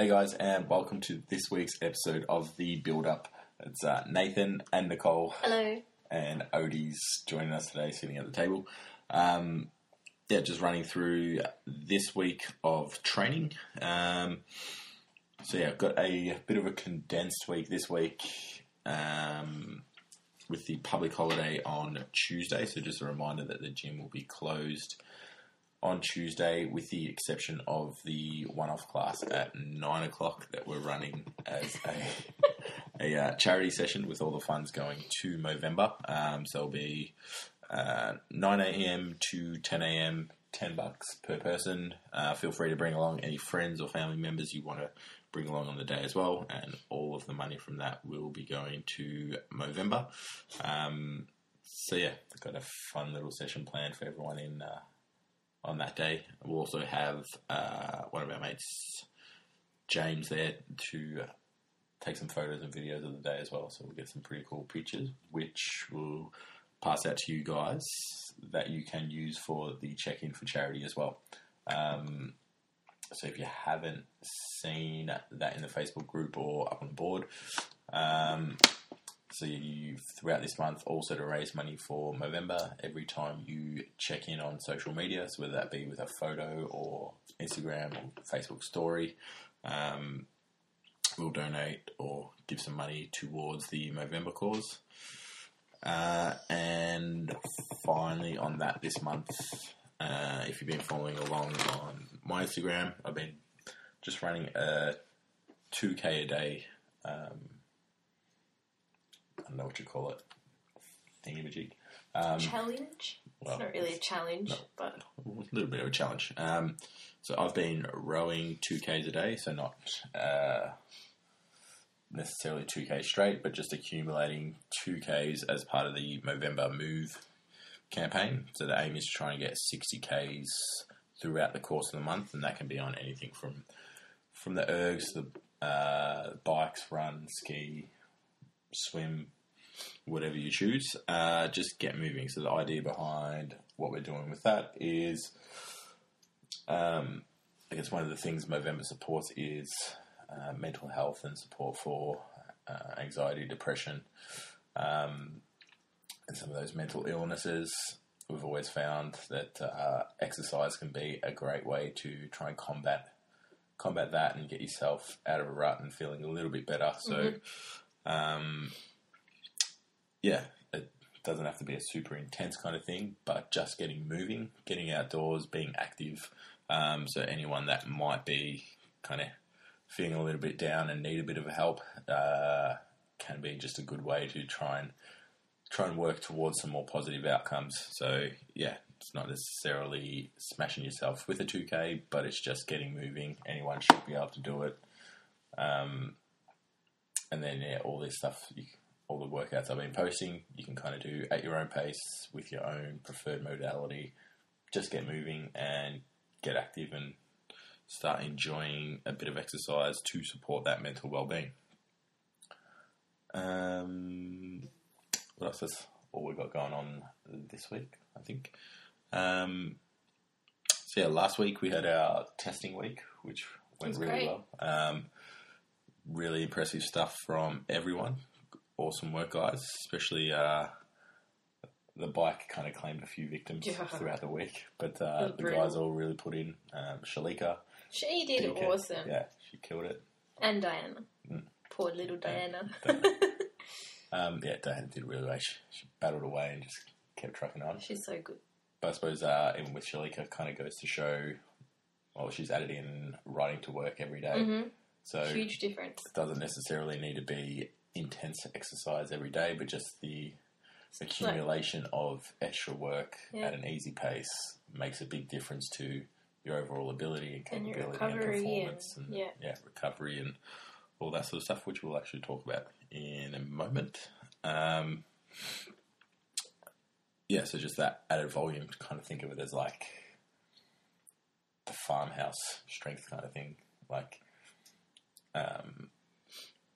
Hey guys, and welcome to this week's episode of the Build Up. It's uh, Nathan and Nicole Hello. and Odie's joining us today, sitting at the table. Um, yeah, just running through this week of training. Um, so yeah, I've got a bit of a condensed week this week um, with the public holiday on Tuesday. So just a reminder that the gym will be closed on Tuesday, with the exception of the one-off class at nine o'clock that we're running as a a uh, charity session with all the funds going to Movember. Um, so it'll be uh, nine a.m. to ten a.m. Ten bucks per person. Uh, feel free to bring along any friends or family members you want to bring along on the day as well, and all of the money from that will be going to Movember. Um, so yeah, got a fun little session planned for everyone in uh, on that day. We'll also have uh, one of our mates, James, there to take some photos and videos of the day as well. So we'll get some pretty cool pictures, which we'll pass out to you guys that you can use for the check-in for charity as well. Um, so if you haven't seen that in the Facebook group or up on the board, um, so you throughout this month also to raise money for Movember every time you check in on social media, so whether that be with a photo or Instagram or Facebook story, um, we'll donate or give some money towards the Movember cause. Uh, and finally, on that this month, uh, if you've been following along on my Instagram, I've been just running a 2k a day. Um, I don't know what you call it. Thingamajig. Um, challenge? well, it's not really a challenge, no. but a little bit of a challenge. Um, so I've been rowing 2Ks a day, so not uh, necessarily 2K straight, but just accumulating 2Ks as part of the Movember Move campaign. So the aim is to try and get 60Ks throughout the course of the month, and that can be on anything from from the ergs, the uh, bikes, run, ski, swim, whatever you choose. Uh, just get moving. So the idea behind what we're doing with that is, um, I guess one of the things Movember supports is uh, mental health and support for uh, anxiety, depression, um, and some of those mental illnesses. We've always found that uh, exercise can be a great way to try and combat combat that and get yourself out of a rut and feeling a little bit better. So, um, yeah, it doesn't have to be a super intense kind of thing, but just getting moving, getting outdoors, being active. Um, so anyone that might be kind of feeling a little bit down and need a bit of help uh, can be just a good way to try and try and work towards some more positive outcomes. So yeah, it's not necessarily smashing yourself with a 2K, but it's just getting moving. Anyone should be able to do it. Um, and then yeah, all this stuff, you, all the workouts I've been posting, you can kind of do at your own pace with your own preferred modality. Just get moving and get active and start enjoying a bit of exercise to support that mental well-being. Um, what else is all we've got going on this week? I think. Um, so yeah, last week we had our testing week, which went really great. well. Um, really impressive stuff from everyone. Awesome work, guys. Especially uh, the bike kind of claimed a few victims Yeah. throughout the week, but uh, the guys all really put in. Um, Shalika, she did awesome. Yeah, she killed it. And Diana. Mm. Poor little Diana. Um, yeah, Diana did really well. She, she battled away and just kept trucking on. She's so good. But I suppose uh, even with Shalika, kind of goes to show, well, she's added in riding to work every day. hmm So Huge difference. it doesn't necessarily need to be intense exercise every day, but just the accumulation of extra work Yeah. at an easy pace makes a big difference to your overall ability and And capability and, and- performance and, yeah. recovery and all that sort of stuff, which we'll actually talk about in a moment. Um, yeah, so just that added volume to kind of think of it as like the farmhouse strength kind of thing. Like, um,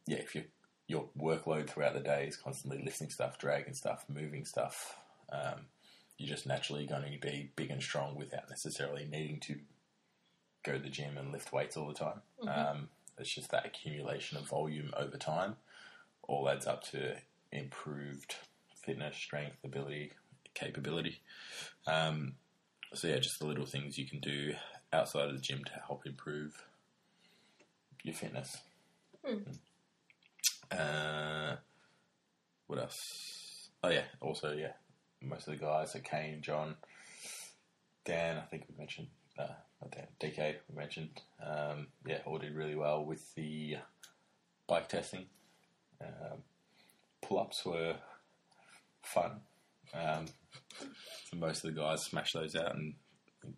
yeah, if you your workload throughout the day is constantly lifting stuff, dragging stuff, moving stuff, um, you're just naturally going to be big and strong without necessarily needing to go to the gym and lift weights all the time. Um, it's just that accumulation of volume over time all adds up to improved fitness, strength, ability, capability. Um, so yeah, just the little things you can do outside of the gym to help improve your fitness. Uh, what else? Oh yeah, also yeah, most of the guys, like Kane, John, Dan, I think we mentioned, uh, not Dan, DK, we mentioned, um, yeah, all did really well with the bike testing. Um, pull-ups were fun. Um, so most of the guys smashed those out, and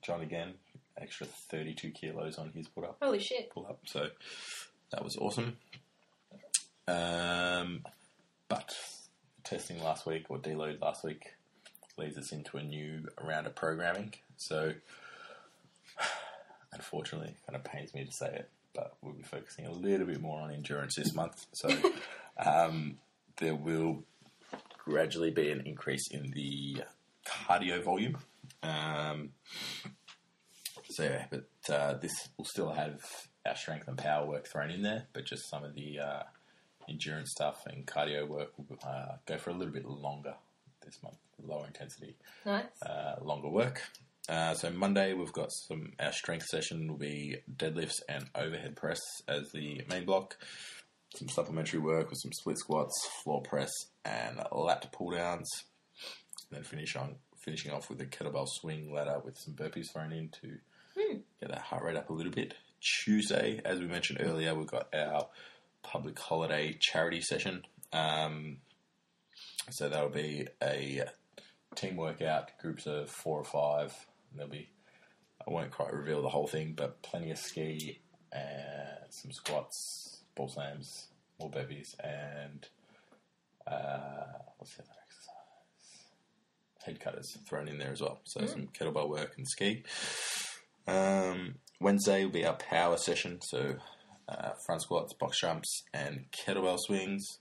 John again, extra 32 kilos on his pull-up Holy shit. pull up. So that was awesome. Um, but testing last week or deload last week leads us into a new round of programming. So unfortunately, it kind of pains me to say it, but we'll be focusing a little bit more on endurance this month. So um, there will gradually be an increase in the cardio volume. Um, so yeah, but uh, this will still have our strength and power work thrown in there, but just some of the uh, endurance stuff and cardio work will uh, go for a little bit longer this month, lower intensity, Nice. uh, longer work. Uh, so Monday we've got some our strength session will be deadlifts and overhead press as the main block. Some supplementary work with some split squats, floor press, and lat pull downs. Then finish on finishing off with a kettlebell swing ladder with some burpees thrown in to get that heart rate up a little bit. Tuesday, as we mentioned earlier, we've got our public holiday charity session. Um, so that'll be a team workout, groups of four or five. There'll be, I won't quite reveal the whole thing, but plenty of ski and some squats, ball slams, more burpees, and uh, what's the other exercise? Head cutters thrown in there as well. So some kettlebell work and ski. Um, Wednesday will be our power session, so uh, front squats, box jumps, and kettlebell swings,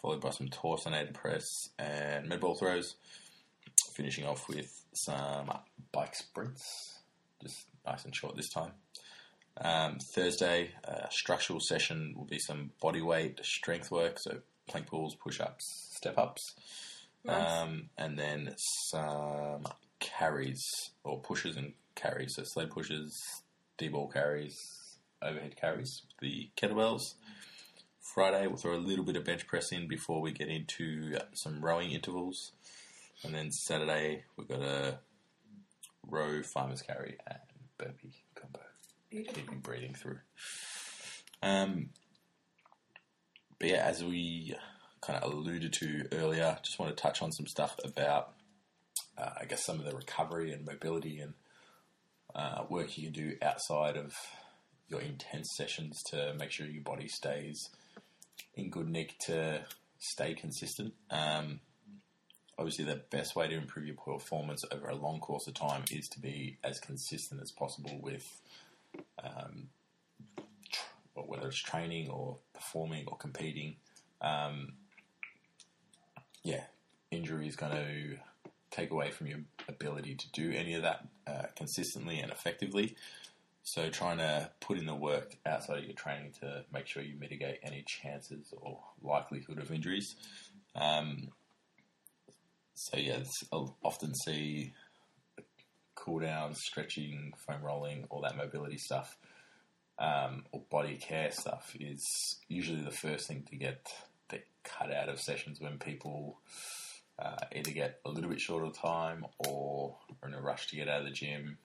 followed by some torsionated press and med ball throws. Finishing off with some bike sprints, just nice and short this time. Um, Thursday, uh, structural session will be some body weight strength work, so plank pulls, push ups, step ups, Nice. um, and then some carries or pushes and carries, so sled pushes, D ball carries, overhead carries, the kettlebells. Friday, we'll throw a little bit of bench press in before we get into some rowing intervals. And then Saturday, we've got a row, farmer's carry, and burpee combo. Keep you breathing through. Um, but yeah, as we kind of alluded to earlier, just want to touch on some stuff about, uh, I guess, some of the recovery and mobility and uh, work you can do outside of your intense sessions to make sure your body stays in good nick to stay consistent. Um, obviously, the best way to improve your performance over a long course of time is to be as consistent as possible with um, tr- whether it's training or performing or competing. Um, yeah, injury is going to take away from your ability to do any of that uh, consistently and effectively. So, trying to put in the work outside of your training to make sure you mitigate any chances or likelihood of injuries. Um, so, yeah, I'll often see cool down, stretching, foam rolling, all that mobility stuff, um, or body care stuff is usually the first thing to get cut out of sessions when people uh, either get a little bit short of time or are in a rush to get out of the gym,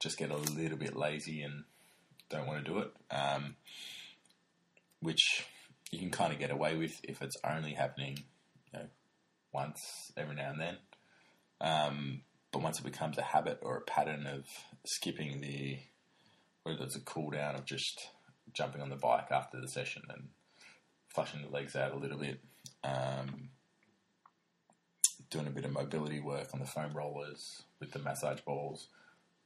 just get a little bit lazy and don't want to do it, um, which you can kind of get away with if it's only happening, you know, once every now and then. Um, but once it becomes a habit or a pattern of skipping the, whether it's a cool down of just jumping on the bike after the session and flushing the legs out a little bit, um, doing a bit of mobility work on the foam rollers with the massage balls,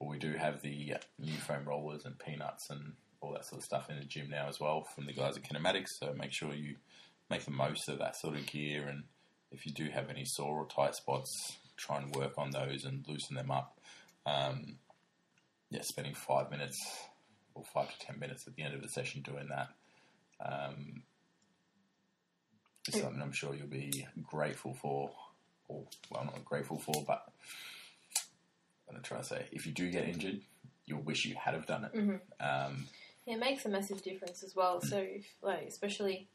or we do have the new foam rollers and peanuts and all that sort of stuff in the gym now as well from the guys at Kinematics. So make sure you make the most of that sort of gear, and if you do have any sore or tight spots, try and work on those and loosen them up. Um, yeah, spending five minutes or five to ten minutes at the end of the session doing that. Um, something I'm sure you'll be grateful for, or well, not grateful for, but I'm going to try to say if you do get injured, you'll wish you had have done it. Mhm. Um, It makes a massive difference as well. So, if, like, especially,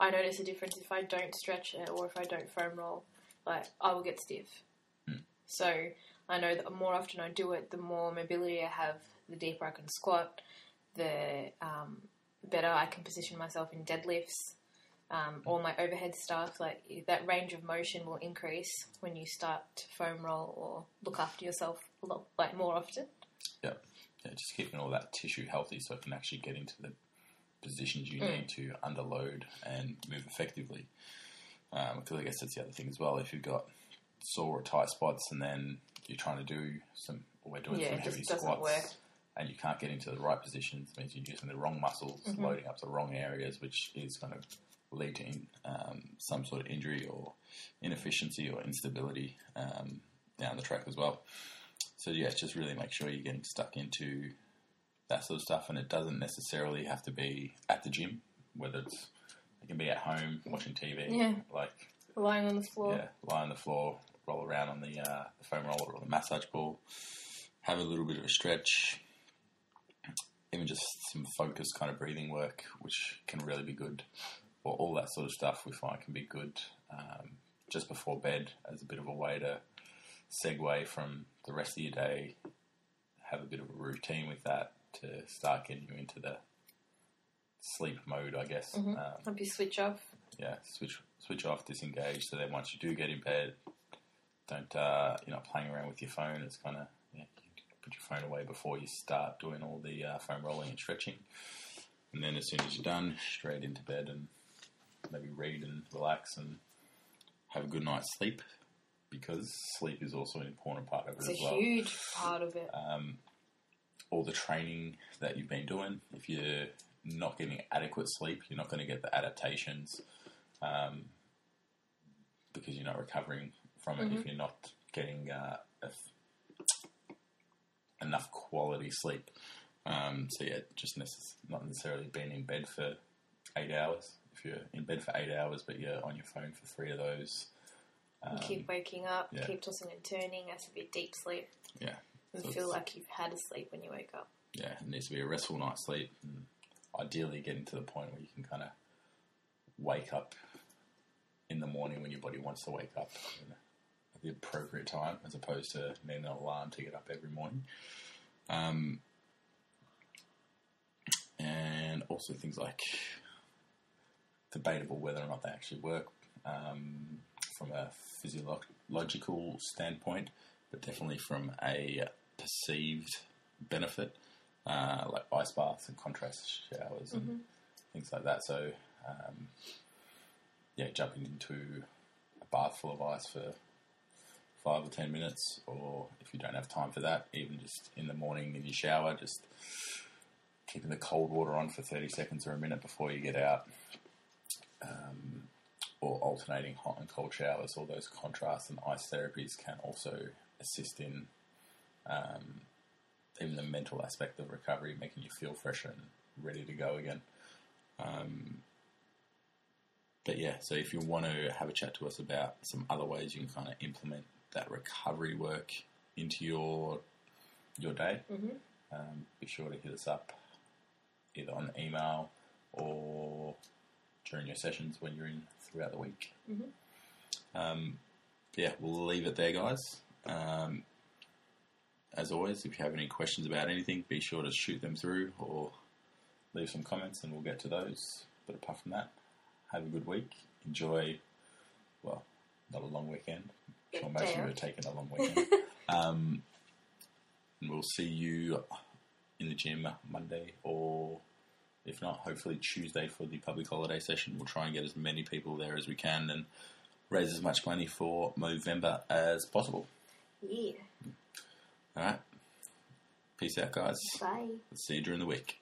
I notice a difference if I don't stretch it or if I don't foam roll. Like, I will get stiff. Mm. So, I know that the more often I do it, the more mobility I have, the deeper I can squat, the um, better I can position myself in deadlifts. Um, all my overhead stuff, like that range of motion will increase when you start to foam roll or look after yourself a lot, like more often. yeah, just keeping all that tissue healthy so it can actually get into the positions you Mm. need to underload and move effectively. Um, because I guess that's the other thing as well. If you've got sore or tight spots and then you're trying to do some, or we're doing Yeah, some heavy squats, work. and you can't get into the right positions, it means you're using the wrong muscles, Mhm. loading up the wrong areas, which is going to lead to in, um, some sort of injury or inefficiency or instability um, down the track as well. So yeah, just really make sure you're getting stuck into that sort of stuff, and it doesn't necessarily have to be at the gym. Whether it's it can be at home watching TV, Yeah. like Lying on the floor. yeah, lie on the floor, roll around on the, uh, the foam roller or the massage ball, have a little bit of a stretch, even just some focused kind of breathing work, which can really be good. Or all that sort of stuff we find can be good um, just before bed as a bit of a way to segue from the rest of your day, have a bit of a routine with that to start getting you into the sleep mode, I guess. Mhm. Um, Help you switch off. yeah, switch switch off, disengage. So then once you do get in bed, don't uh, you're not playing around with your phone. It's kind of yeah, you put your phone away before you start doing all the uh, foam rolling and stretching. And then as soon as you're done, straight into bed and maybe read and relax and have a good night's sleep because sleep is also an important part of it It's as a well huge part of it. um, all the training that you've been doing. If you're not getting adequate sleep, you're not going to get the adaptations um, because you're not recovering from it. If you're not getting uh, a- enough quality sleep, um, so yeah, just necess- not necessarily being in bed for eight hours. If you're in bed for eight hours, but you're on your phone for three of those, You um, keep waking up, yeah. keep tossing and turning, has to be deep sleep. yeah, And So feel like you've had a sleep when you wake up. yeah, it needs to be a restful night's sleep. And ideally, getting to the point where you can kind of wake up in the morning when your body wants to wake up at the appropriate time, as opposed to needing an alarm to get up every morning. Um, and also things like debatable whether or not they actually work um, from a physiological standpoint, but definitely from a perceived benefit, uh, like ice baths and contrast showers and things like that. So, um, yeah, jumping into a bath full of ice for five or ten minutes, or if you don't have time for that, even just in the morning in your shower, just keeping the cold water on for 30 seconds or a minute before you get out. Um, or alternating hot and cold showers, all those contrast and ice therapies can also assist in um, even the mental aspect of recovery, making you feel fresher and ready to go again. Um, but yeah, so if you want to have a chat to us about some other ways you can kind of implement that recovery work into your your day, Mhm. um, be sure to hit us up either on email or during your sessions when you're in throughout the week. Mhm. Um, yeah, we'll leave it there, guys. Um, as always, if you have any questions about anything, be sure to shoot them through or leave some comments and we'll get to those. But apart from that, have a good week. Enjoy, well, not a long weekend. I'm sure most of you are taking a long weekend. um, and we'll see you in the gym Monday or if not, hopefully Tuesday for the public holiday session. We'll try and get as many people there as we can and raise as much money for Movember as possible. Yeah. All right. Peace out, guys. Bye. See you during the week.